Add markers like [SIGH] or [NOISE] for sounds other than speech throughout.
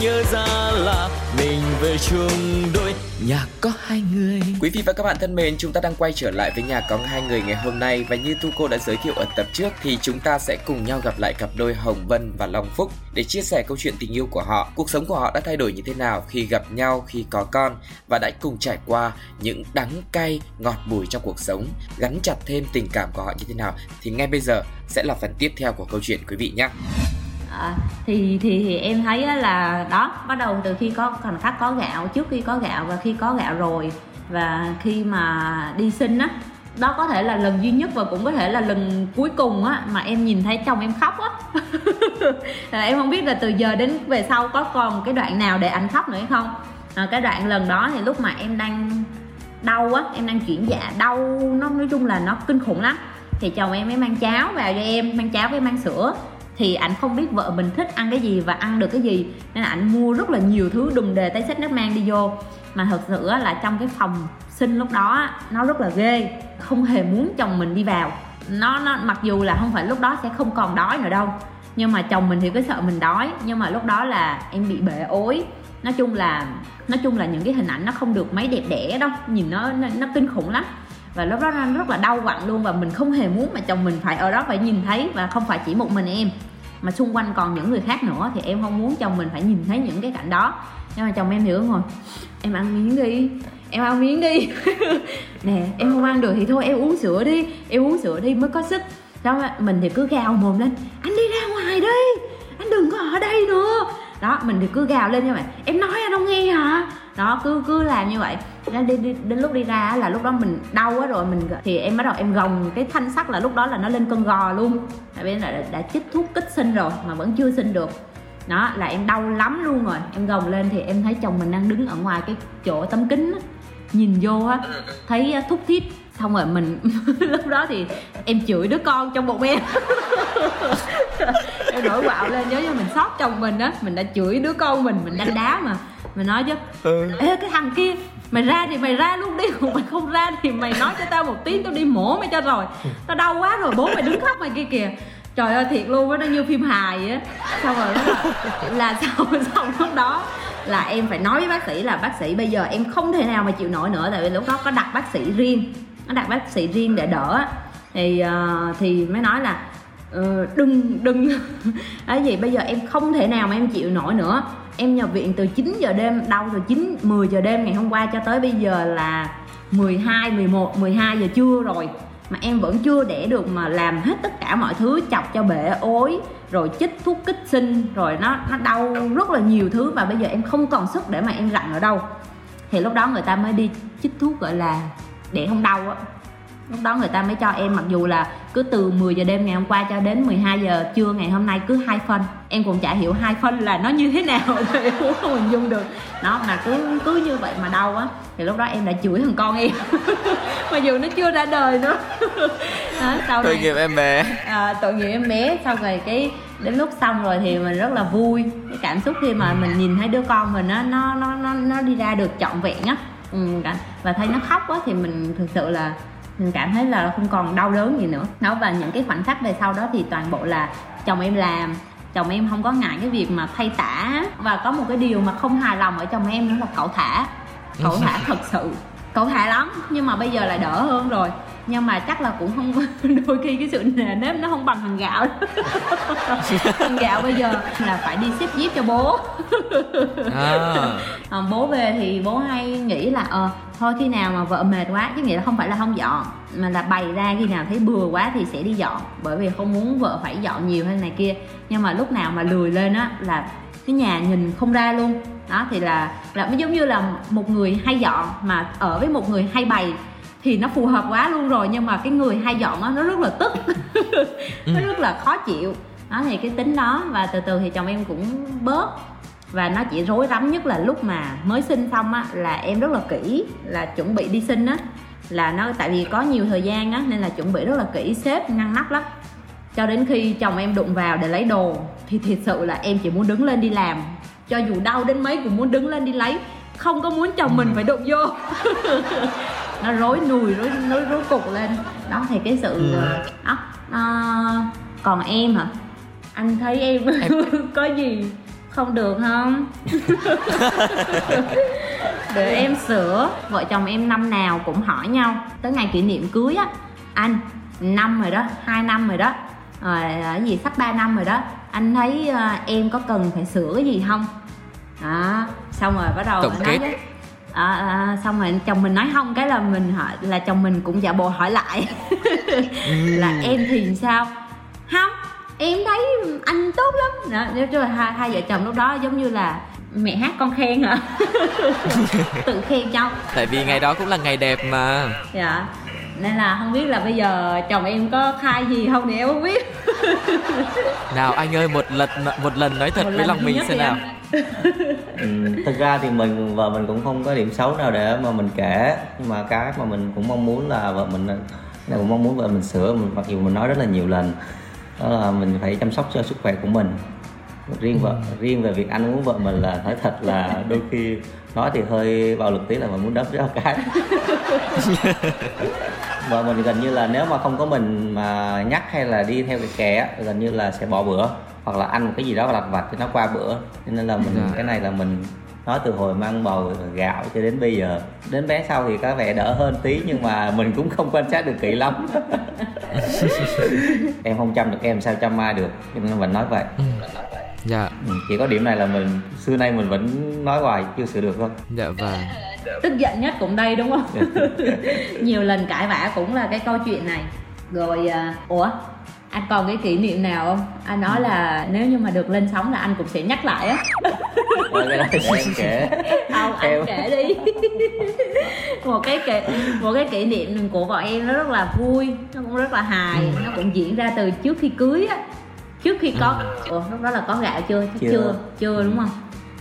nhớ ra là mình về chung đôi nhà có hai người. Quý vị và các bạn thân mến, chúng ta đang quay trở lại với nhà có hai người ngày hôm nay và như Tu cô đã giới thiệu ở tập trước thì chúng ta sẽ cùng nhau gặp lại cặp đôi Hồng Vân và Long Phúc để chia sẻ câu chuyện tình yêu của họ. Cuộc sống của họ đã thay đổi như thế nào khi gặp nhau, khi có con và đã cùng trải qua những đắng cay, ngọt bùi trong cuộc sống, gắn chặt thêm tình cảm của họ như thế nào thì ngay bây giờ sẽ là phần tiếp theo của câu chuyện quý vị nhé. À, thì thì thì em thấy là đó bắt đầu từ khi có thành phát có gạo trước khi có gạo và khi có gạo rồi và khi mà đi sinh á đó có thể là lần duy nhất và cũng có thể là lần cuối cùng á mà em nhìn thấy chồng em khóc á. [LAUGHS] Là em không biết là từ giờ đến về sau có còn cái đoạn nào để anh khóc nữa hay không. À, cái đoạn lần đó thì lúc mà em đang đau á em đang chuyển dạ đau nó nói chung là nó kinh khủng lắm. Thì chồng em mới mang cháo vào cho em mang cháo với mang sữa thì anh không biết vợ mình thích ăn cái gì và ăn được cái gì. Nên là anh mua rất là nhiều thứ đùng đề tay sách nước mang đi vô. Mà thật sự là trong cái phòng sinh lúc đó nó rất là ghê. Không hề muốn chồng mình đi vào. Nó nó mặc dù là không phải lúc đó sẽ không còn đói nữa đâu. Nhưng mà chồng mình thì cứ sợ mình đói. Nhưng mà lúc đó là em bị bể ối. Nói chung là nói chung là những cái hình ảnh nó không được mấy đẹp đẽ đâu. Nhìn nó nó, nó kinh khủng lắm và lúc đó nó rất là đau quặn luôn và mình không hề muốn mà chồng mình phải ở đó phải nhìn thấy và không phải chỉ một mình em. Mà xung quanh còn những người khác nữa thì em không muốn chồng mình phải nhìn thấy những cái cảnh đó. Nhưng mà chồng em thì ngồi, em ăn miếng đi, em ăn miếng đi. [LAUGHS] Nè, em không ăn được thì thôi, em uống sữa đi, em uống sữa đi mới có sức. Đó, mình thì cứ gào mồm lên, anh đi ra ngoài đi, anh đừng có ở đây nữa. Đó, mình thì cứ gào lên như vậy em nói anh không nghe hả? Đó cứ cứ làm như vậy. Đến, đến, đến lúc đi ra là lúc đó mình đau quá rồi mình thì em bắt đầu em gồng cái thanh sắt là lúc đó là nó lên cơn gò luôn. Tại vì đã, đã chích thuốc kích sinh rồi mà vẫn chưa sinh được. Đó là em đau lắm luôn rồi. Em gồng lên thì em thấy chồng mình đang đứng ở ngoài cái chỗ tấm kính á nhìn vô á thấy thúc thiết xong rồi mình [LAUGHS] lúc đó thì em chửi đứa con trong bụng em. [LAUGHS] Em nổi quạo lên nhớ như mình sót chồng mình á. Mình đã chửi đứa con mình mình đánh đá mà mình nói chứ. Ừ. ê cái thằng kia mày ra thì mày ra luôn đi còn mày không ra thì mày nói cho tao một tiếng tao đi mổ mày cho rồi. Tao đau quá rồi bố mày đứng khóc mày kia kìa. Trời ơi thiệt luôn á nó như phim hài á. Xong rồi là, [LAUGHS] là sau xong lúc đó là em phải nói với bác sĩ là bác sĩ bây giờ em không thể nào mà chịu nổi nữa tại vì lúc đó có đặt bác sĩ riêng nó đặt bác sĩ riêng để đỡ. Thì uh, thì mới nói là uh, đừng đừng. [LAUGHS] Cái gì bây giờ em không thể nào mà em chịu nổi nữa em nhập viện từ 9 giờ đêm, đau từ 9 10 giờ đêm ngày hôm qua cho tới bây giờ là 12 11 12 giờ trưa rồi. Mà em vẫn chưa đẻ được mà làm hết tất cả mọi thứ, chọc cho bể ối, rồi chích thuốc kích sinh, rồi nó nó đau rất là nhiều thứ và bây giờ em không còn sức để mà em rặn ở đâu. Thì lúc đó người ta mới đi chích thuốc, gọi là đẻ không đau á lúc đó người ta mới cho em mặc dù là cứ từ 10 giờ đêm ngày hôm qua cho đến 12 giờ trưa ngày hôm nay cứ hai phân. Em cũng chả hiểu hai phân là nó như thế nào [LAUGHS] thì em cũng không hình dung được. Nó mà cứ cứ như vậy mà đau á. Thì lúc đó em đã chửi thằng con em. [LAUGHS] Mặc dù nó chưa ra đời nữa. [LAUGHS] Đó, sau tội nghiệp em bé. À, tội nghiệp em bé. Sau rồi cái đến lúc xong rồi thì mình rất là vui. Cái cảm xúc khi mà mình nhìn thấy đứa con mình nó nó nó nó, nó đi ra được trọn vẹn á. Ừ, và thấy nó khóc á thì mình thực sự là mình cảm thấy là không còn đau đớn gì nữa. Đó và những cái khoảnh khắc về sau đó thì toàn bộ là chồng em làm chồng em không có ngại cái việc mà thay tả. Và có một cái điều mà không hài lòng ở chồng em nữa là cậu thả. Cậu thả [LAUGHS] thật sự. Cậu thả lắm nhưng mà bây giờ là đỡ hơn rồi nhưng mà chắc là cũng không [LAUGHS] đôi khi cái sự nề nếp nó không bằng thằng gạo. [LAUGHS] Thằng gạo bây giờ là phải đi xếp dép cho bố. À. à, [LAUGHS] bố về thì bố hay nghĩ là ờ thôi khi nào mà vợ mệt quá chứ nghĩa là không phải là không dọn mà là bày ra khi nào thấy bừa quá thì sẽ đi dọn bởi vì không muốn vợ phải dọn nhiều hơn này kia. Nhưng mà lúc nào mà lười lên á là cái nhà nhìn không ra luôn. Đó thì là là giống như là một người hay dọn mà ở với một người hay bày thì nó phù hợp quá luôn rồi nhưng mà cái người hay dọn đó, nó rất là tức. [LAUGHS] Nó rất là khó chịu. Đó thì cái tính đó và từ từ thì chồng em cũng bớt. Và nó chỉ rối rắm nhất là lúc mà mới sinh xong á là em rất là kỹ là chuẩn bị đi sinh á. Là nó tại vì có nhiều thời gian á nên là chuẩn bị rất là kỹ xếp ngăn nắp lắm. Cho đến khi chồng em đụng vào để lấy đồ thì thật sự là em chỉ muốn đứng lên đi làm. Cho dù đau đến mấy cũng muốn đứng lên đi lấy. Không có muốn chồng mình phải đụng vô [LAUGHS] nó rối nùi rối rối rối cục lên. Đó thì cái sự Ừ. ờ, đó à, còn em hả? Anh thấy em, [LAUGHS] có gì không được không? [LAUGHS] Để em sửa. Vợ chồng em năm nào cũng hỏi nhau. Tới ngày kỷ niệm cưới á anh năm rồi đó hai năm rồi đó. Rồi cái gì sắp 3 năm rồi đó. Anh thấy ờ, em có cần phải sửa cái gì không? Đó xong rồi bắt đầu Tổng nói kết. với- à, à, xong rồi chồng mình nói không cái là mình hỏi là chồng mình cũng giả bộ hỏi lại. [LAUGHS] Là em thì sao? Không em thấy anh tốt lắm. Đó chung là hai, hai vợ chồng lúc đó giống như là mẹ hát con khen hả? [LAUGHS] Tự khen nhau. Tại vì ngày đó cũng là ngày đẹp mà. Dạ nên là không biết là bây giờ chồng em có khai gì không thì em không biết. [LAUGHS] Nào anh ơi một lần một lần nói thật Một với lòng mình xem nào. Ừ, thực ra thì mình vợ mình cũng không có điểm xấu nào để mà mình kể. Nhưng mà cái mà mình cũng mong muốn là vợ mình là cũng mong muốn vợ mình sửa. Mình mặc dù mình nói rất là nhiều lần đó là mình phải chăm sóc cho sức khỏe của mình. Riêng vợ riêng về việc ăn uống vợ mình là nói thật là đôi khi nói thì hơi bạo lực tí là mình muốn đấm ra cái. [LAUGHS] Vợ mình gần như là nếu mà không có mình mà nhắc hay là đi theo cái kè á, gần như là sẽ bỏ bữa. Hoặc là ăn một cái gì đó lặt vặt thì nó qua bữa. Cho nên là mình Dạ. cái này là mình nói từ hồi mang bầu gạo cho đến bây giờ. Đến bé sau thì có vẻ đỡ hơn tí nhưng mà mình cũng không quan sát được kỹ lắm. [LAUGHS] [LAUGHS] Em không chăm được em sao chăm ai được. Cho nên mình nói vậy dạ. Ừ, chỉ có điểm này là mình xưa nay mình vẫn nói hoài chưa sửa được thôi. Dạ vâng. Tức giận nhất cũng đây đúng không? [LAUGHS] Nhiều lần cãi vã cũng là cái câu chuyện này. Rồi à, ủa anh còn cái kỷ niệm nào không? Anh nói là nếu như mà được lên sóng là anh cũng sẽ nhắc lại á. [LAUGHS] Em kể. Không anh Em- kể đi. [LAUGHS] Một cái kỷ một cái kỷ niệm của vợ em nó rất là vui nó cũng rất là hài nó cũng diễn ra từ trước khi cưới á trước khi có ủa lúc đó là có gạo chưa? Chắc Chưa. chưa chưa đúng không?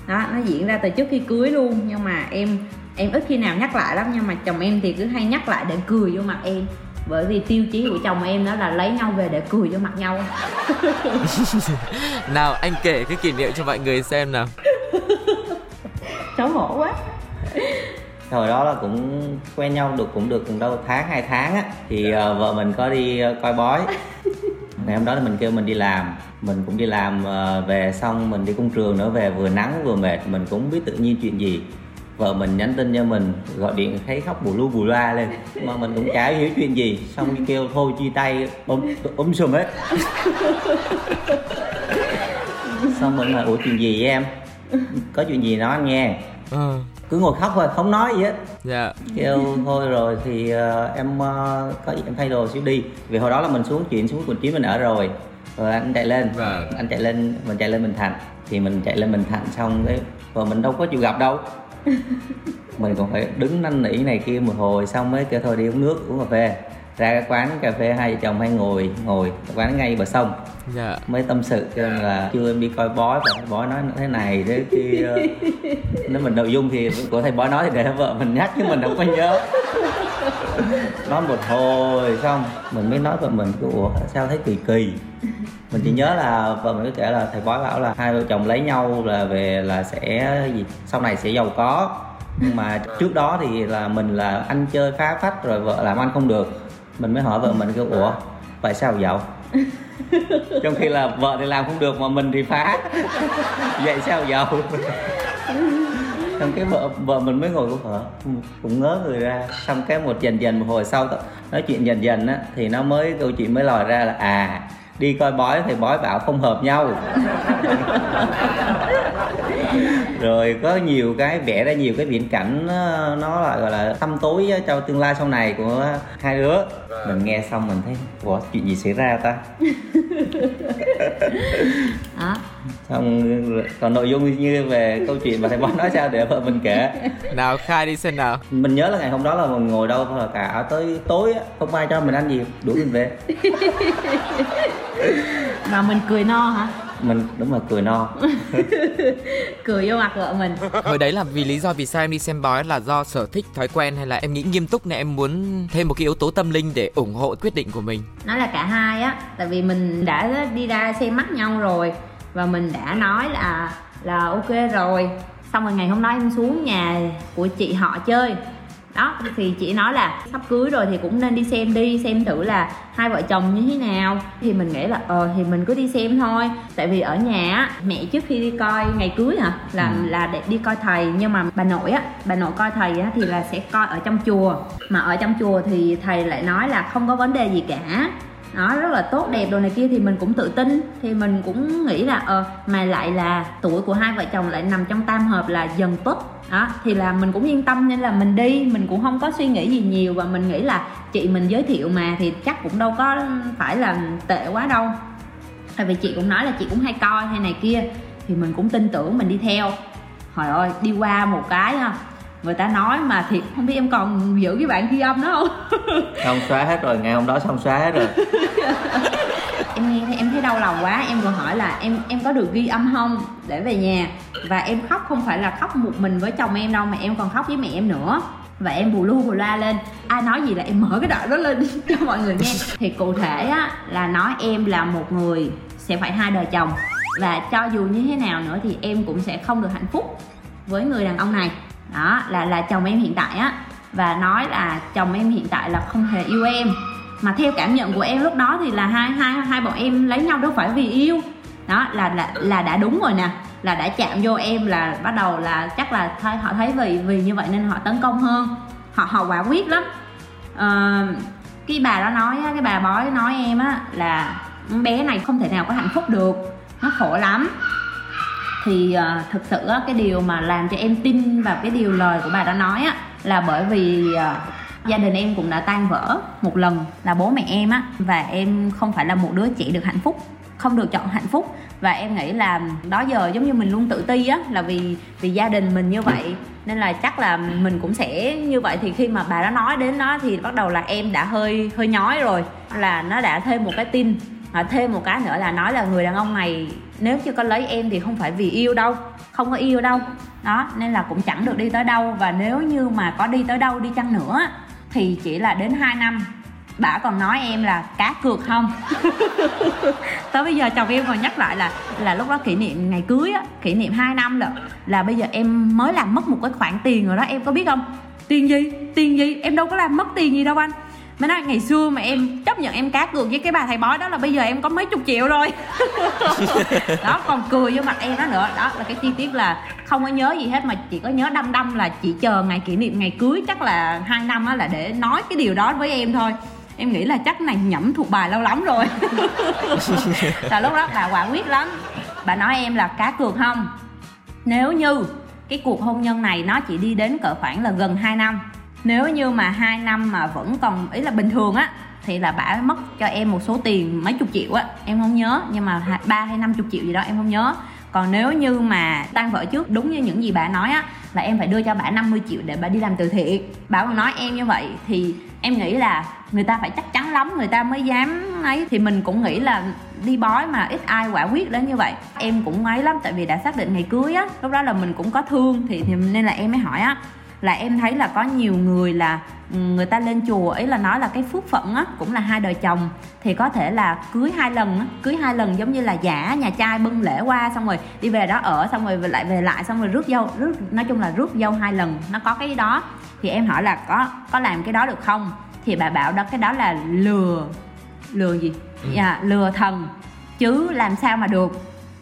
Đó nó diễn ra từ trước khi cưới luôn nhưng mà em em ít khi nào nhắc lại lắm nhưng mà chồng em thì cứ hay nhắc lại để cười vô mặt em. Bởi vì tiêu chí của chồng em đó là lấy nhau về để cười vô mặt nhau. [LAUGHS] Nào anh kể cái kỷ niệm cho mọi người xem nào. [LAUGHS] Xấu hổ quá. Hồi đó là cũng quen nhau được cũng được đâu tháng hai tháng á thì ờ, vợ mình có đi ờ, coi bói ngày hôm đó là mình kêu mình đi làm. Mình cũng đi làm ờ, về xong mình đi công trường nữa, về vừa nắng vừa mệt, mình cũng không biết tự nhiên chuyện gì. Vợ mình nhắn tin cho mình, gọi điện thấy khóc bù lu bù loa lên. Mà mình cũng chả hiểu chuyện gì, xong đi kêu thôi chia tay ôm ôm sùm hết. Xong mình hỏi ủa, chuyện gì vậy em? Có chuyện gì nói anh nghe. Ờ cứ ngồi khóc thôi không nói gì hết. Dạ. Kêu thôi rồi thì ờ, em ờ, có gì em thay đồ xíu đi. Vì hồi đó là mình xuống chuyển xuống quận chín mình ở rồi. Rồi anh chạy lên. Vâng. anh chạy lên mình chạy lên bình thạnh. Thì mình chạy lên bình thạnh xong cái rồi mình đâu có chịu gặp đâu. [LAUGHS] Mình còn phải đứng năn nỉ này kia một hồi xong mới kêu thôi đi uống nước uống cà phê ra cái quán cà phê hai vợ chồng hay ngồi ngồi quán ngay bờ sông. Dạ. Mới tâm sự kêu là chưa em đi coi bói và thầy bói nói thế này thế kia nếu mình nội dung thì của thầy bói nói thì để vợ mình nhắc chứ mình không có nhớ. Nói một hồi xong mình mới nói vợ mình cái ủa sao thấy kỳ kỳ? Mình chỉ nhớ là vợ mình có kể là thầy bói bảo là hai vợ chồng lấy nhau là về là sẽ gì sau này sẽ giàu có. Nhưng mà trước đó thì là mình là anh chơi phá phách rồi vợ làm ăn không được mình mới hỏi vợ mình kêu ủa tại sao giàu? [LAUGHS] Trong khi là vợ thì làm không được mà mình thì phá. Vậy sao giàu? Xong cái vợ vợ mình mới ngồi cũng hở cũng ngớ người ra. Xong cái một dần dần một hồi sau nói chuyện dần dần á thì nó mới câu chuyện mới lòi ra là à đi coi bói thì bói bảo không hợp nhau [LAUGHS] rồi có nhiều cái vẽ ra nhiều cái viễn cảnh nó, nó là gọi là tâm tối cho tương lai sau này của hai đứa. Mình nghe xong mình thấy ủa chuyện gì xảy ra ta? [LAUGHS] Đó. Xong còn nội dung như về câu chuyện mà thầy bói nói sao để vợ mình kể. Nào khai đi xem nào. Mình nhớ là ngày hôm đó là mình ngồi đâu thôi là cả tới tối á, không ai cho mình ăn gì đuổi mình về. [LAUGHS] Mà mình cười no hả mình đúng là cười no. [LAUGHS] Cười vô mặt vợ mình. Hồi đấy là vì lý do vì sao em đi xem bói là do sở thích thói quen hay là em nghĩ nghiêm túc nên em muốn thêm một cái yếu tố tâm linh để ủng hộ quyết định của mình? Nó là cả hai á tại vì mình đã đi ra xem mắt nhau rồi và mình đã nói là là ok rồi. Xong rồi ngày hôm đó em xuống nhà của chị họ chơi đó thì chị nói là sắp cưới rồi thì cũng nên đi xem đi xem thử là hai vợ chồng như thế nào. Thì mình nghĩ là ờ thì mình cứ đi xem thôi. Tại vì ở nhà á mẹ trước khi đi coi ngày cưới hả? Là ừ. là để đi coi thầy. Nhưng mà bà nội á bà nội coi thầy á thì là sẽ coi ở trong chùa. Mà ở trong chùa thì thầy lại nói là không có vấn đề gì cả. Nó rất là tốt đẹp đồ này kia thì mình cũng tự tin. Thì mình cũng nghĩ là ờ mà lại là tuổi của hai vợ chồng lại nằm trong tam hợp là dần tốt đó thì là mình cũng yên tâm nên là mình đi mình cũng không có suy nghĩ gì nhiều và mình nghĩ là chị mình giới thiệu mà thì chắc cũng đâu có phải là tệ quá đâu. Tại vì chị cũng nói là chị cũng hay coi hay này kia thì mình cũng tin tưởng mình đi theo. Hồi ơi đi qua một cái ha người ta nói mà thiệt không biết em còn giữ cái bạn ghi âm đó không? Không xóa hết rồi ngày hôm đó xong xóa hết rồi [LAUGHS] em nghe thấy em thấy đau lòng quá. Em còn hỏi là em em có được ghi âm không? Để về nhà. Và em khóc không phải là khóc một mình với chồng em đâu, mà em còn khóc với mẹ em nữa. Và em bù lu bù la lên. Ai nói gì là em mở cái đoạn đó lên [LAUGHS] cho mọi người nghe. Thì cụ thể á, là nói em là một người sẽ phải hai đời chồng. Và cho dù như thế nào nữa thì em cũng sẽ không được hạnh phúc với người đàn ông này. Đó, là là chồng em hiện tại á. Và nói là chồng em hiện tại là không hề yêu em mà theo cảm nhận của em lúc đó thì là hai hai hai bọn em lấy nhau đâu phải vì yêu. Đó là là là đã đúng rồi nè. Là đã chạm vô em là bắt đầu là chắc là thấy họ thấy vì vì như vậy nên họ tấn công hơn. Họ họ quả quyết lắm. À, cái bà đó nói cái bà bói nói em á là bé này không thể nào có hạnh phúc được nó khổ lắm. Thì à, thực sự á, cái điều mà làm cho em tin vào cái điều lời của bà đã nói á là bởi vì à, gia đình em cũng đã tan vỡ một lần là bố mẹ em á, và em không phải là một đứa trẻ được hạnh phúc, không được chọn hạnh phúc. Và em nghĩ là đó giờ giống như mình luôn tự ti á, là vì vì gia đình mình như vậy. Nên là chắc là mình cũng sẽ như vậy. Thì khi mà bà đó nói đến nó thì bắt đầu là em đã hơi hơi nhói rồi. Là nó đã thêm một cái tin và thêm một cái nữa là nói là người đàn ông này nếu chưa có lấy em thì không phải vì yêu đâu, không có yêu đâu. Đó, nên là cũng chẳng được đi tới đâu. Và nếu như mà có đi tới đâu đi chăng nữa thì chỉ là đến 2 năm. Bà còn nói em là cá cược không? [LAUGHS] Tới bây giờ chồng em còn nhắc lại là là lúc đó kỷ niệm ngày cưới á kỷ niệm 2 năm rồi là bây giờ em mới làm mất một cái khoản tiền rồi đó em có biết không? Tiền gì? Tiền gì? Em đâu có làm mất tiền gì đâu anh mới nói ngày xưa mà em chấp nhận em cá cược với cái bà thầy bói đó là bây giờ em có mấy chục triệu rồi. [LAUGHS] Đó còn cười vô mặt em đó nữa. Đó là cái chi tiết là không có nhớ gì hết mà chỉ có nhớ đăm đăm là chị chờ ngày kỷ niệm ngày cưới chắc là hai năm á là để nói cái điều đó với em thôi. Em nghĩ là chắc này nhẩm thuộc bài lâu lắm rồi. [LAUGHS] Là lúc đó bà quả quyết lắm. Bà nói em là cá cược không? Nếu như cái cuộc hôn nhân này nó chỉ đi đến cỡ khoảng là gần 2 năm nếu như mà hai năm mà vẫn còn ý là bình thường á thì là bà mất cho em một số tiền mấy chục triệu á em không nhớ. Nhưng mà ba hay năm chục triệu gì đó em không nhớ. Còn nếu như mà tan vợ trước đúng như những gì bà nói á là em phải đưa cho bà 50 triệu để bà đi làm từ thiện. Bà còn nói em như vậy thì em nghĩ là người ta phải chắc chắn lắm người ta mới dám ấy. Thì mình cũng nghĩ là đi bói mà ít ai quả quyết đến như vậy. Em cũng ấy lắm tại vì đã xác định ngày cưới á lúc đó là mình cũng có thương thì, thì nên là em mới hỏi á là em thấy là có nhiều người là ừ, người ta lên chùa ấy là nói là cái phước phận á cũng là hai đời chồng thì có thể là cưới hai lần á cưới hai lần giống như là giả nhà trai bưng lễ qua xong rồi đi về đó ở xong rồi lại về lại xong rồi rước dâu rước nói chung là rước dâu hai lần nó có cái đó. Thì em hỏi là có có làm cái đó được không? Thì bà bảo đó cái đó là lừa lừa gì? Ừ. dạ lừa thần chứ làm sao mà được.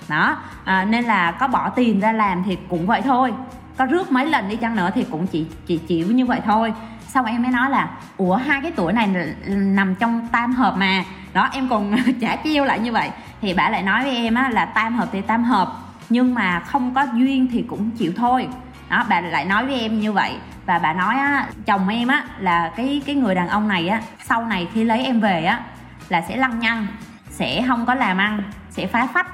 Đó à, nên là có bỏ tiền ra làm thì cũng vậy thôi có rước mấy lần đi chăng nữa thì cũng chỉ chỉ chịu như vậy thôi. Xong em mới nói là, ủa, hai cái tuổi này nằm trong tam hợp mà. Đó, em còn [LAUGHS] trả chiêu lại như vậy. Thì bà lại nói với em á là tam hợp thì tam hợp, nhưng mà không có duyên thì cũng chịu thôi. Đó, bà lại nói với em như vậy. Và bà nói á, chồng em á là cái cái người đàn ông này á, sau này khi lấy em về á là sẽ lăng nhăng, sẽ không có làm ăn, sẽ phá phách.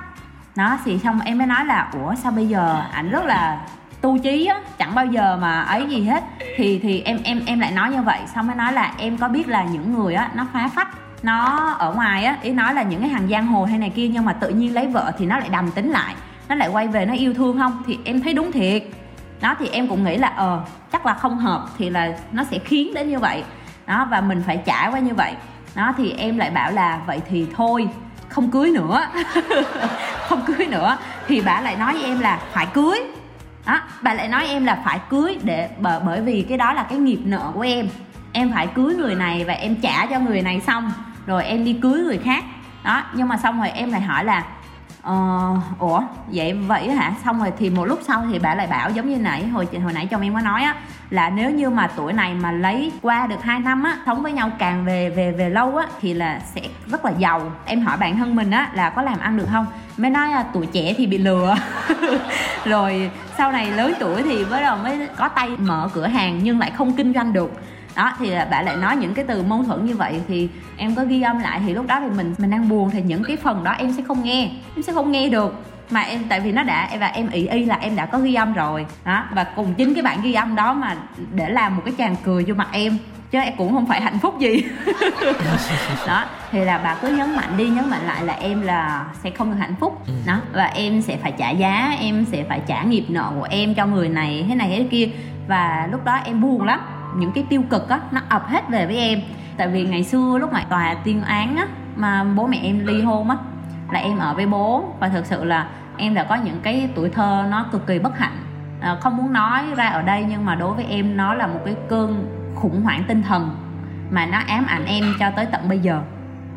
Nó thì xong em mới nói là, ủa, sao bây giờ? Ảnh rất là tu chí á, chẳng bao giờ mà ấy gì hết. Thì thì em em em lại nói như vậy, xong mới nói là em có biết là những người á, nó phá phách, nó ở ngoài á, ý nói là những cái hàng giang hồ hay này kia, nhưng mà tự nhiên lấy vợ thì nó lại đầm tính lại, nó lại quay về nó yêu thương không? Thì em thấy đúng thiệt. Đó, thì em cũng nghĩ là ờ chắc là không hợp thì là nó sẽ khiến đến như vậy. Đó, và mình phải trải qua như vậy. Đó, thì em lại bảo là, vậy thì thôi, không cưới nữa. [LAUGHS] Không cưới nữa. Thì bà lại nói với em là, phải cưới đó, bà lại nói em là phải cưới để bởi vì cái đó là cái nghiệp nợ của em. Em phải cưới người này và em trả cho người này xong, rồi em đi cưới người khác. Đó, nhưng mà xong rồi em lại hỏi là ờ ủa, vậy vậy hả? Xong rồi thì một lúc sau thì bà lại bảo giống như nãy, hồi hồi nãy chồng em có nói á, là nếu như mà tuổi này mà lấy qua được 2 năm á, sống với nhau càng về về về lâu á, thì là sẽ rất là giàu. Em hỏi bản thân mình á, là có làm ăn được không? Mới nói là tuổi trẻ thì bị lừa. [LAUGHS] Rồi sau này lớn tuổi thì bắt đầu mới có tay mở cửa hàng nhưng lại không kinh doanh được đó thì bạn lại nói những cái từ mâu thuẫn như vậy thì em có ghi âm lại thì lúc đó thì mình mình đang buồn thì những cái phần đó em sẽ không nghe em sẽ không nghe được. Mà em tại vì nó đã và em ý y là em đã có ghi âm rồi. Đó và cùng chính cái bản ghi âm đó mà để làm một cái chàng cười vô mặt em chứ em cũng không phải hạnh phúc gì. [LAUGHS] Đó thì là bà cứ nhấn mạnh đi nhấn mạnh lại là em là sẽ không được hạnh phúc. Ừ. đó và em sẽ phải trả giá em sẽ phải trả nghiệp nợ của em cho người này thế này thế kia. Và lúc đó em buồn lắm những cái tiêu cực á nó ập hết về với em. Tại vì ngày xưa lúc mà tòa tuyên án á mà bố mẹ em ly hôn á là em ở với bố. Và thực sự là em đã có những cái tuổi thơ nó cực kỳ bất hạnh. À, không muốn nói ra ở đây nhưng mà đối với em nó là một cái cơn khủng hoảng tinh thần mà nó ám ảnh em cho tới tận bây giờ.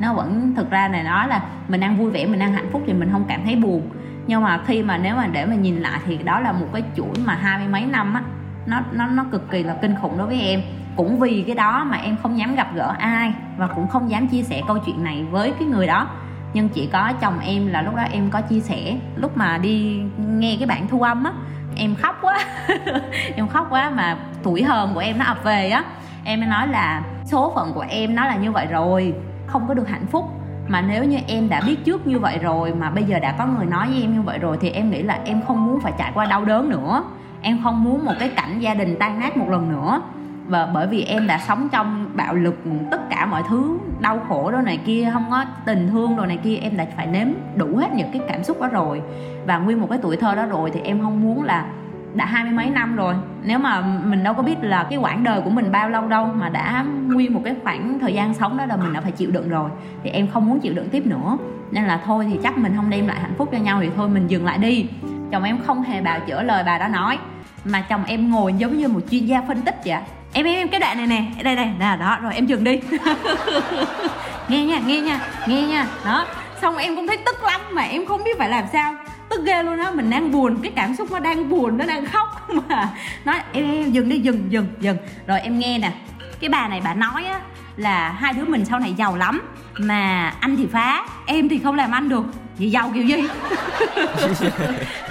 Nó vẫn thực ra này nói là mình đang vui vẻ mình đang hạnh phúc thì mình không cảm thấy buồn. Nhưng mà khi mà nếu mà để mà nhìn lại thì đó là một cái chuỗi mà hai mươi mấy năm á nó nó nó cực kỳ là kinh khủng đối với em. Cũng vì cái đó mà em không dám gặp gỡ ai và cũng không dám chia sẻ câu chuyện này với cái người đó. Nhưng chỉ có chồng em là lúc đó em có chia sẻ. Lúc mà đi nghe cái bản thu âm á, em khóc quá. [LAUGHS] Em khóc quá mà tuổi hờn của em nó ập về á. Em mới nói là số phận của em nó là như vậy rồi, không có được hạnh phúc. Mà nếu như em đã biết trước như vậy rồi mà bây giờ đã có người nói với em như vậy rồi thì em nghĩ là em không muốn phải trải qua đau đớn nữa em không muốn một cái cảnh gia đình tan nát một lần nữa. Và bởi vì em đã sống trong bạo lực tất cả mọi thứ, đau khổ đó này kia, không có tình thương đồ này kia, em đã phải nếm đủ hết những cái cảm xúc đó rồi. Và nguyên một cái tuổi thơ đó rồi thì em không muốn là đã hai mươi mấy năm rồi. Nếu mà mình đâu có biết là cái quãng đời của mình bao lâu đâu mà đã nguyên một cái khoảng thời gian sống đó là mình đã phải chịu đựng rồi. Thì em không muốn chịu đựng tiếp nữa. Nên là thôi thì chắc mình không đem lại hạnh phúc cho nhau thì thôi mình dừng lại đi. Chồng em không hề bào chữa lời bà đó nói mà chồng em ngồi giống như một chuyên gia phân tích vậy em em, em cái đoạn này nè. Đây đây là đó rồi em dừng đi. [LAUGHS] Nghe nha nghe nha nghe nha. Đó. Xong em cũng thấy tức lắm mà em không biết phải làm sao. Tức ghê luôn á mình đang buồn. Cái cảm xúc nó đang buồn nó đang khóc [LAUGHS] mà. Nói em, em dừng đi dừng dừng dừng. Rồi em nghe nè. Cái bà này bà nói á là hai đứa mình sau này giàu lắm mà anh thì phá em thì không làm ăn được. Vậy giàu kiểu gì? [LAUGHS]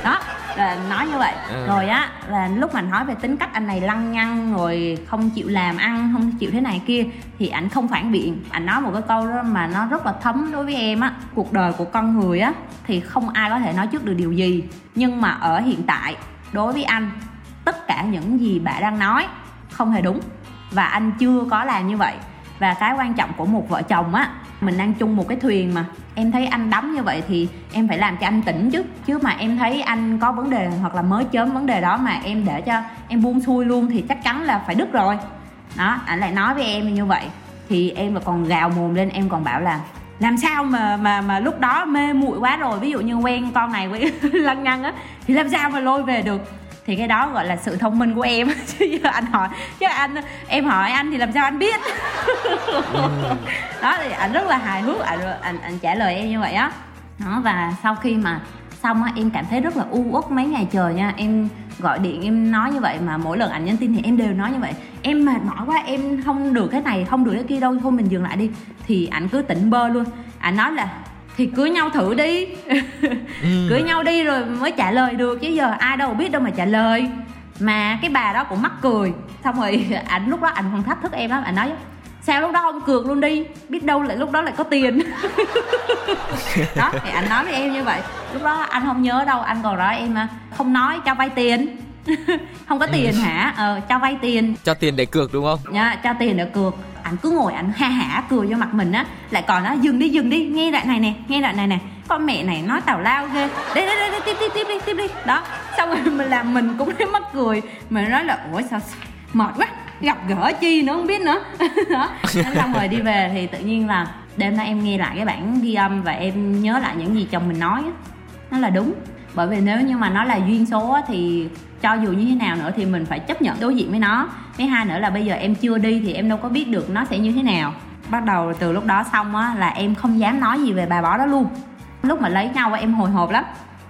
Đó là nói như vậy. Ừ. rồi á là lúc mà nói về tính cách anh này lăng nhăng rồi không chịu làm ăn không chịu thế này kia thì anh không phản biện. Anh nói một cái câu đó mà nó rất là thấm đối với em á. Cuộc đời của con người á thì không ai có thể nói trước được điều gì. Nhưng mà ở hiện tại đối với anh tất cả những gì bà đang nói không hề đúng. Và anh chưa có làm như vậy. Và cái quan trọng của một vợ chồng á mình đang chung một cái thuyền mà em thấy anh đấm như vậy thì em phải làm cho anh tỉnh chứ. Chứ mà em thấy anh có vấn đề hoặc là mới chớm vấn đề đó mà em để cho em buông xuôi luôn thì chắc chắn là phải đứt rồi. Đó, anh lại nói với em như vậy. Thì em còn gào mồm lên, em còn bảo là làm sao mà mà mà lúc đó mê muội quá rồi, ví dụ như quen con này với [LAUGHS] lăng nhăng á, thì làm sao mà lôi về được? Thì cái đó gọi là sự thông minh của em. [LAUGHS] Chứ giờ anh hỏi chứ anh em hỏi anh thì làm sao anh biết? Ừ. đó thì anh rất là hài hước anh anh, anh trả lời em như vậy á. Đó. đó và sau khi mà xong á em cảm thấy rất là u uất mấy ngày trời nha. Em gọi điện em nói như vậy mà mỗi lần anh nhắn tin thì em đều nói như vậy. Em mệt mỏi quá em không được cái này không được cái kia đâu thôi mình dừng lại đi. Thì anh cứ tỉnh bơ luôn. Anh nói là thì cưới nhau thử đi. Ừ. [LAUGHS] cưới nhau đi rồi mới trả lời được chứ giờ ai đâu biết đâu mà trả lời. Mà cái bà đó cũng mắc cười. Xong rồi [LAUGHS] ảnh lúc đó ảnh còn thách thức em lắm ảnh nói sao lúc đó không cược luôn đi? Biết đâu lại lúc đó lại có tiền. [LAUGHS] Đó thì anh nói với em như vậy. Lúc đó anh không nhớ đâu anh còn nói em không nói cho vay tiền. Không có tiền hả? Ờ cho vay tiền. Cho tiền để cược đúng không? Dạ cho tiền để cược ảnh cứ ngồi ảnh ha hả cười vô mặt mình á, lại còn nó dừng đi dừng đi, nghe đoạn này nè, nghe đoạn này nè. Con mẹ này nói tào lao ghê. Đây đây đây tiếp tiếp tiếp đi tiếp đi. Đó, xong rồi mình làm mình cũng thấy mắc cười. Mình nói là, ủa, sao mệt quá, gặp gỡ chi nữa, không biết nữa. [LAUGHS] Đó xong rồi đi về thì tự nhiên là đêm nay em nghe lại cái bản ghi âm và em nhớ lại những gì chồng mình nói á. Nó là đúng, bởi vì nếu như mà nó là duyên số thì cho dù như thế nào nữa thì mình phải chấp nhận đối diện với nó. Mấy hai nữa là bây giờ em chưa đi thì em đâu có biết được nó sẽ như thế nào. Bắt đầu từ lúc đó xong á, là em không dám nói gì về bà bó đó luôn. Lúc mà lấy nhau em hồi hộp lắm.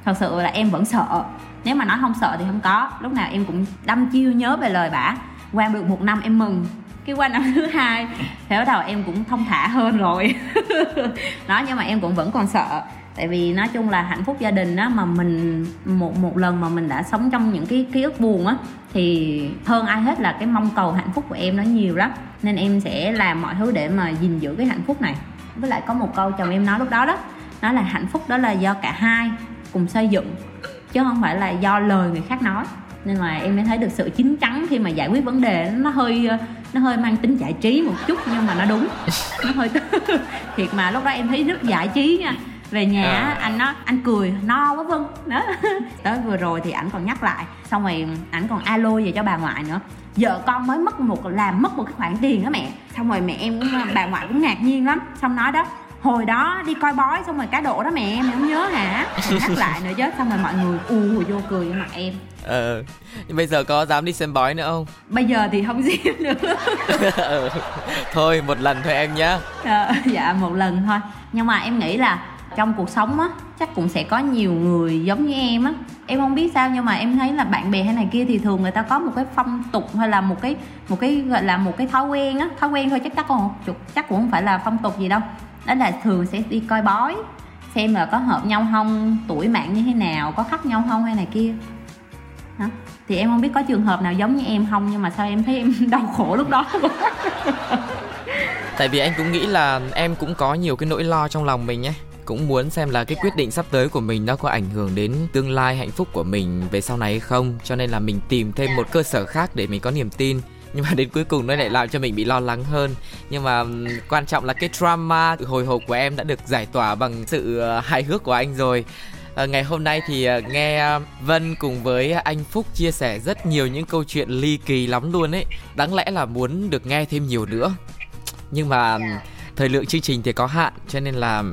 Thật sự là em vẫn sợ. Nếu mà nói không sợ thì không có. Lúc nào em cũng đâm chiêu nhớ về lời bả. Qua được một năm em mừng. Cái qua năm [LAUGHS] thứ hai, thì bắt đầu em cũng thông thả hơn rồi. [LAUGHS] Đó, nhưng mà em cũng vẫn còn sợ tại vì nói chung là hạnh phúc gia đình á, mà mình, một một lần mà mình đã sống trong những cái ký ức buồn á, thì hơn ai hết là cái mong cầu hạnh phúc của em nó nhiều lắm. Nên em sẽ làm mọi thứ để mà gìn giữ cái hạnh phúc này. Với lại có một câu chồng em nói lúc đó đó, nó là hạnh phúc đó là do cả hai cùng xây dựng, chứ không phải là do lời người khác nói. Nên là em mới thấy được sự chín chắn khi mà giải quyết vấn đề nó hơi nó hơi mang tính giải trí một chút nhưng mà nó đúng. Nó hơi [LAUGHS] thiệt mà lúc đó em thấy rất giải trí nha về nhà à. anh nó anh cười no quá vâng đó. [LAUGHS] Tới vừa rồi thì ảnh còn nhắc lại xong rồi ảnh còn alo về cho bà ngoại nữa. Vợ con mới mất một làm mất một cái khoản tiền đó mẹ. Xong rồi mẹ em bà ngoại cũng ngạc nhiên lắm. Xong nói đó hồi đó đi coi bói xong rồi cá độ đó mẹ em không nhớ hả? Nhắc [LAUGHS] lại nữa chứ xong rồi mọi người ù vô cười với mặt em. Ờ nhưng bây giờ có dám đi xem bói nữa không? Bây giờ thì không [LAUGHS] dám nữa. Ừ. thôi một lần thôi em nhá. Ờ, dạ một lần thôi. Nhưng mà em nghĩ là trong cuộc sống á, chắc cũng sẽ có nhiều người giống như em á. Em không biết sao nhưng mà em thấy là bạn bè hay này kia thì thường người ta có một cái phong tục hay là một cái một cái, gọi là một cái thói quen á. Thói quen thôi chắc chắc còn chắc cũng không phải là phong tục gì đâu. Đó là thường sẽ đi coi bói, xem là có hợp nhau không, tuổi mạng như thế nào, có khắc nhau không hay này kia. Hả thì em không biết có trường hợp nào giống như em không nhưng mà sao em thấy em [LAUGHS] đau khổ lúc đó. [LAUGHS] Tại vì anh cũng nghĩ là em cũng có nhiều cái nỗi lo trong lòng mình ấy cũng muốn xem là cái quyết định sắp tới của mình nó có ảnh hưởng đến tương lai hạnh phúc của mình về sau này hay không. Cho nên là mình tìm thêm một cơ sở khác để mình có niềm tin. [LAUGHS] Nhưng mà đến cuối cùng nó lại làm cho mình bị lo lắng hơn. Nhưng mà quan trọng là cái drama hồi hộp của em đã được giải tỏa bằng sự ờ, hài hước của anh rồi. À, ngày hôm nay thì uh, nghe Vân cùng với anh Phúc chia sẻ rất nhiều những câu chuyện ly kỳ lắm luôn ấy. Đáng lẽ là muốn được nghe thêm nhiều nữa. Nhưng mà thời lượng chương trình thì có hạn cho nên là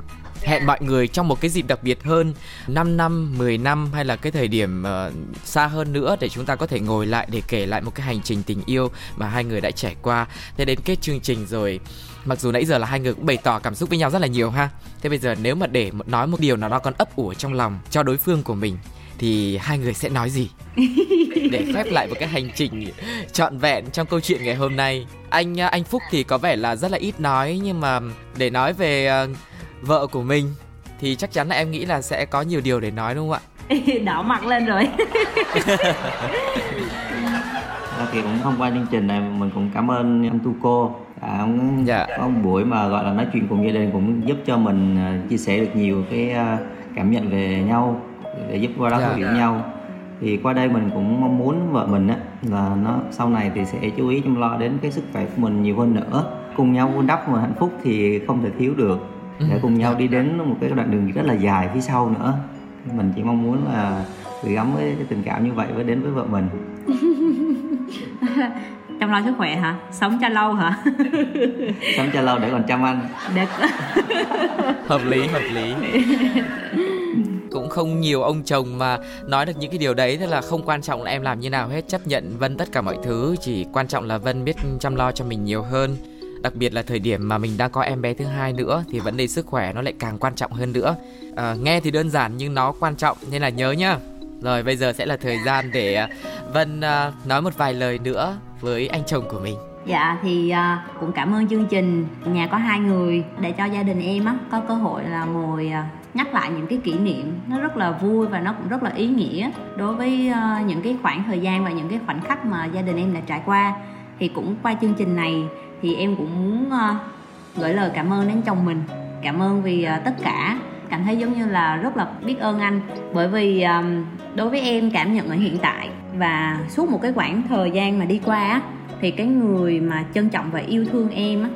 hẹn mọi người trong một cái dịp đặc biệt hơn 5 năm, 10 năm hay là cái thời điểm uh, xa hơn nữa để chúng ta có thể ngồi lại để kể lại một cái hành trình tình yêu mà hai người đã trải qua. Thế đến kết chương trình rồi mặc dù nãy giờ là hai người cũng bày tỏ cảm xúc với nhau rất là nhiều ha. Thế bây giờ nếu mà để nói một điều nào đó còn ấp ủ trong lòng cho đối phương của mình thì hai người sẽ nói gì [LAUGHS] để khép lại một cái hành trình trọn vẹn trong câu chuyện ngày hôm nay anh anh phúc thì có vẻ là rất là ít nói nhưng mà để nói về uh, vợ của mình thì chắc chắn là em nghĩ là sẽ có nhiều điều để nói đúng không ạ? [LAUGHS] Đỏ mặt lên rồi. [LAUGHS] Thì cũng thông qua chương trình này mình cũng cảm ơn anh tu cô. À, dạ. có một buổi mà gọi là nói chuyện cùng gia đình cũng giúp cho mình à, chia sẻ được nhiều cái à, cảm nhận về nhau để giúp qua đó dạ. hiểu nhau. Thì qua đây mình cũng mong muốn vợ mình á là nó sau này thì sẽ chú ý chăm lo đến cái sức khỏe của mình nhiều hơn nữa. Cùng nhau vun đắp một hạnh phúc thì không thể thiếu được để cùng nhau đi đến một cái đoạn đường rất là dài phía sau nữa. Mình chỉ mong muốn là gửi gắm với cái tình cảm như vậy với đến với vợ mình. [LAUGHS] Chăm lo sức khỏe hả? Sống cho lâu hả? [LAUGHS] Sống cho lâu để còn chăm anh. Để... [LAUGHS] hợp lý hợp lý. Cũng không nhiều ông chồng mà nói được những cái điều đấy thế là không quan trọng là em làm như nào hết chấp nhận vân tất cả mọi thứ. Chỉ quan trọng là vân biết chăm lo cho mình nhiều hơn đặc biệt là thời điểm mà mình đang có em bé thứ hai nữa thì vấn đề sức khỏe nó lại càng quan trọng hơn nữa. À, nghe thì đơn giản nhưng nó quan trọng nên là nhớ nhá. Rồi bây giờ sẽ là thời gian để ờ, vân uh, nói một vài lời nữa với anh chồng của mình. Dạ thì uh, cũng cảm ơn chương trình. Nhà có hai người để cho gia đình em á có cơ hội là ngồi uh, nhắc lại những cái kỷ niệm. Nó rất là vui và nó cũng rất là ý nghĩa đối với uh, những cái khoảng thời gian và những cái khoảnh khắc mà gia đình em đã trải qua. Thì cũng qua chương trình này thì em cũng muốn ờ, gửi lời cảm ơn đến chồng mình. Cảm ơn vì ờ, tất cả. Cảm thấy giống như là rất là biết ơn anh. Bởi vì ờ, đối với em, cảm nhận ở hiện tại và suốt một cái khoảng thời gian mà đi qua thì cái người mà trân trọng và yêu thương em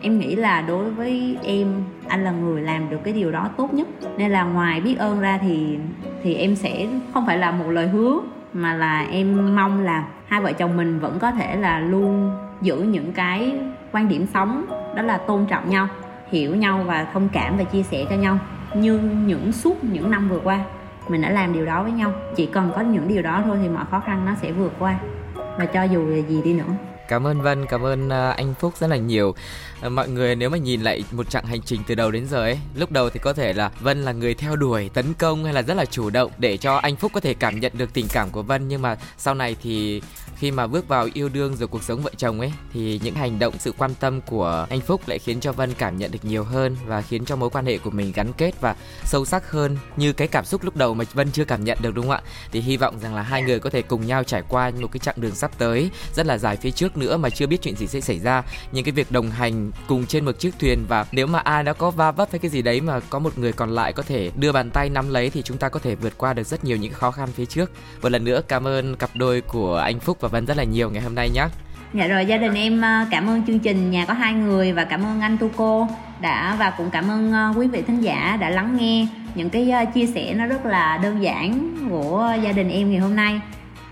em nghĩ là đối với em, anh là người làm được cái điều đó tốt nhất. Nên là ngoài biết ơn ra thì thì em sẽ không phải là một lời hứa, mà là em mong là hai vợ chồng mình vẫn có thể là luôn giữ những cái quan điểm sống, đó là tôn trọng nhau, hiểu nhau và thông cảm và chia sẻ cho nhau. Như những suốt những năm vừa qua, mình đã làm điều đó với nhau. Chỉ cần có những điều đó thôi thì mọi khó khăn nó sẽ vượt qua. Và cho dù là gì đi nữa. Cảm ơn Vân, cảm ơn ờ, anh Phúc rất là nhiều. Ờ, mọi người nếu mà nhìn lại một chặng hành trình từ đầu đến giờ ấy, lúc đầu thì có thể là Vân là người theo đuổi, tấn công hay là rất là chủ động để cho anh Phúc có thể cảm nhận được tình cảm của Vân nhưng mà sau này thì khi mà bước vào yêu đương rồi cuộc sống vợ chồng ấy thì những hành động sự quan tâm của anh Phúc lại khiến cho Vân cảm nhận được nhiều hơn và khiến cho mối quan hệ của mình gắn kết và sâu sắc hơn như cái cảm xúc lúc đầu mà Vân chưa cảm nhận được đúng không ạ? Thì hy vọng rằng là hai người có thể cùng nhau trải qua một cái chặng đường sắp tới rất là dài phía trước nữa mà chưa biết chuyện gì sẽ xảy ra. Những cái việc đồng hành cùng trên một chiếc thuyền và nếu mà ai đã có va vấp hay cái gì đấy mà có một người còn lại có thể đưa bàn tay nắm lấy thì chúng ta có thể vượt qua được rất nhiều những khó khăn phía trước. Một lần nữa cảm ơn cặp đôi của anh Phúc và Vân rất là nhiều ngày hôm nay nhé. Dạ rồi, gia đình em à, cảm ơn chương trình nhà có hai người và cảm ơn anh Tu cô đã và cũng cảm ơn à, quý vị thính giả đã lắng nghe những cái à, chia sẻ nó rất là đơn giản của gia đình em ngày hôm nay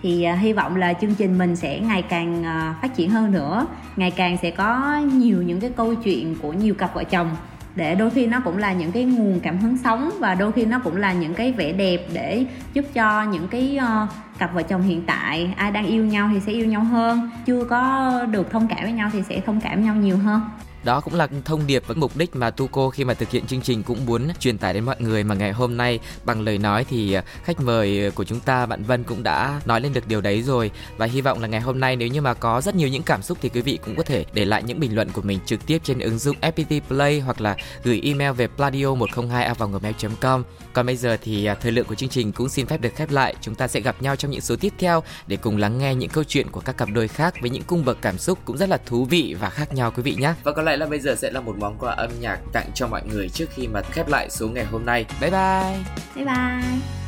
thì à, hy vọng là chương trình mình sẽ ngày càng à, phát triển hơn nữa. Ngày càng sẽ có nhiều những cái câu chuyện của nhiều cặp vợ chồng. Để đôi khi nó cũng là những cái nguồn cảm hứng sống và đôi khi nó cũng là những cái vẻ đẹp để giúp cho những cái uh, cặp vợ chồng hiện tại ai đang yêu nhau thì sẽ yêu nhau hơn. Chưa có được thông cảm với nhau thì sẽ thông cảm nhau nhiều hơn đó cũng là thông điệp và mục đích mà Tuco khi mà thực hiện chương trình cũng muốn truyền tải đến mọi người mà ngày hôm nay bằng lời nói thì ờ, khách mời của chúng ta, bạn Vân cũng đã nói lên được điều đấy rồi. Và hy vọng là ngày hôm nay nếu như mà có rất nhiều những cảm xúc thì quý vị cũng có thể để lại những bình luận của mình trực tiếp trên ứng dụng FPT Play hoặc là gửi email về pladio 102 gmail.com còn bây giờ thì à, thời lượng của chương trình cũng xin phép được khép lại chúng ta sẽ gặp nhau trong những số tiếp theo để cùng lắng nghe những câu chuyện của các cặp đôi khác với những cung bậc cảm xúc cũng rất là thú vị và khác nhau quý vị nhé và có lẽ là bây giờ sẽ là một món quà âm nhạc tặng cho mọi người trước khi mà khép lại số ngày hôm nay. Bye bye. Bye bye.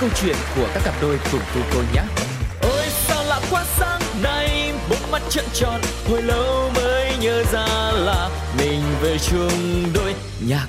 Câu chuyện của các cặp đôi cùng tu cô nhé Ôi, sao lạ quá, sáng nay Bốn mắt trợn tròn, Hồi lâu mới nhớ ra là Mình về chung đôi nhạc.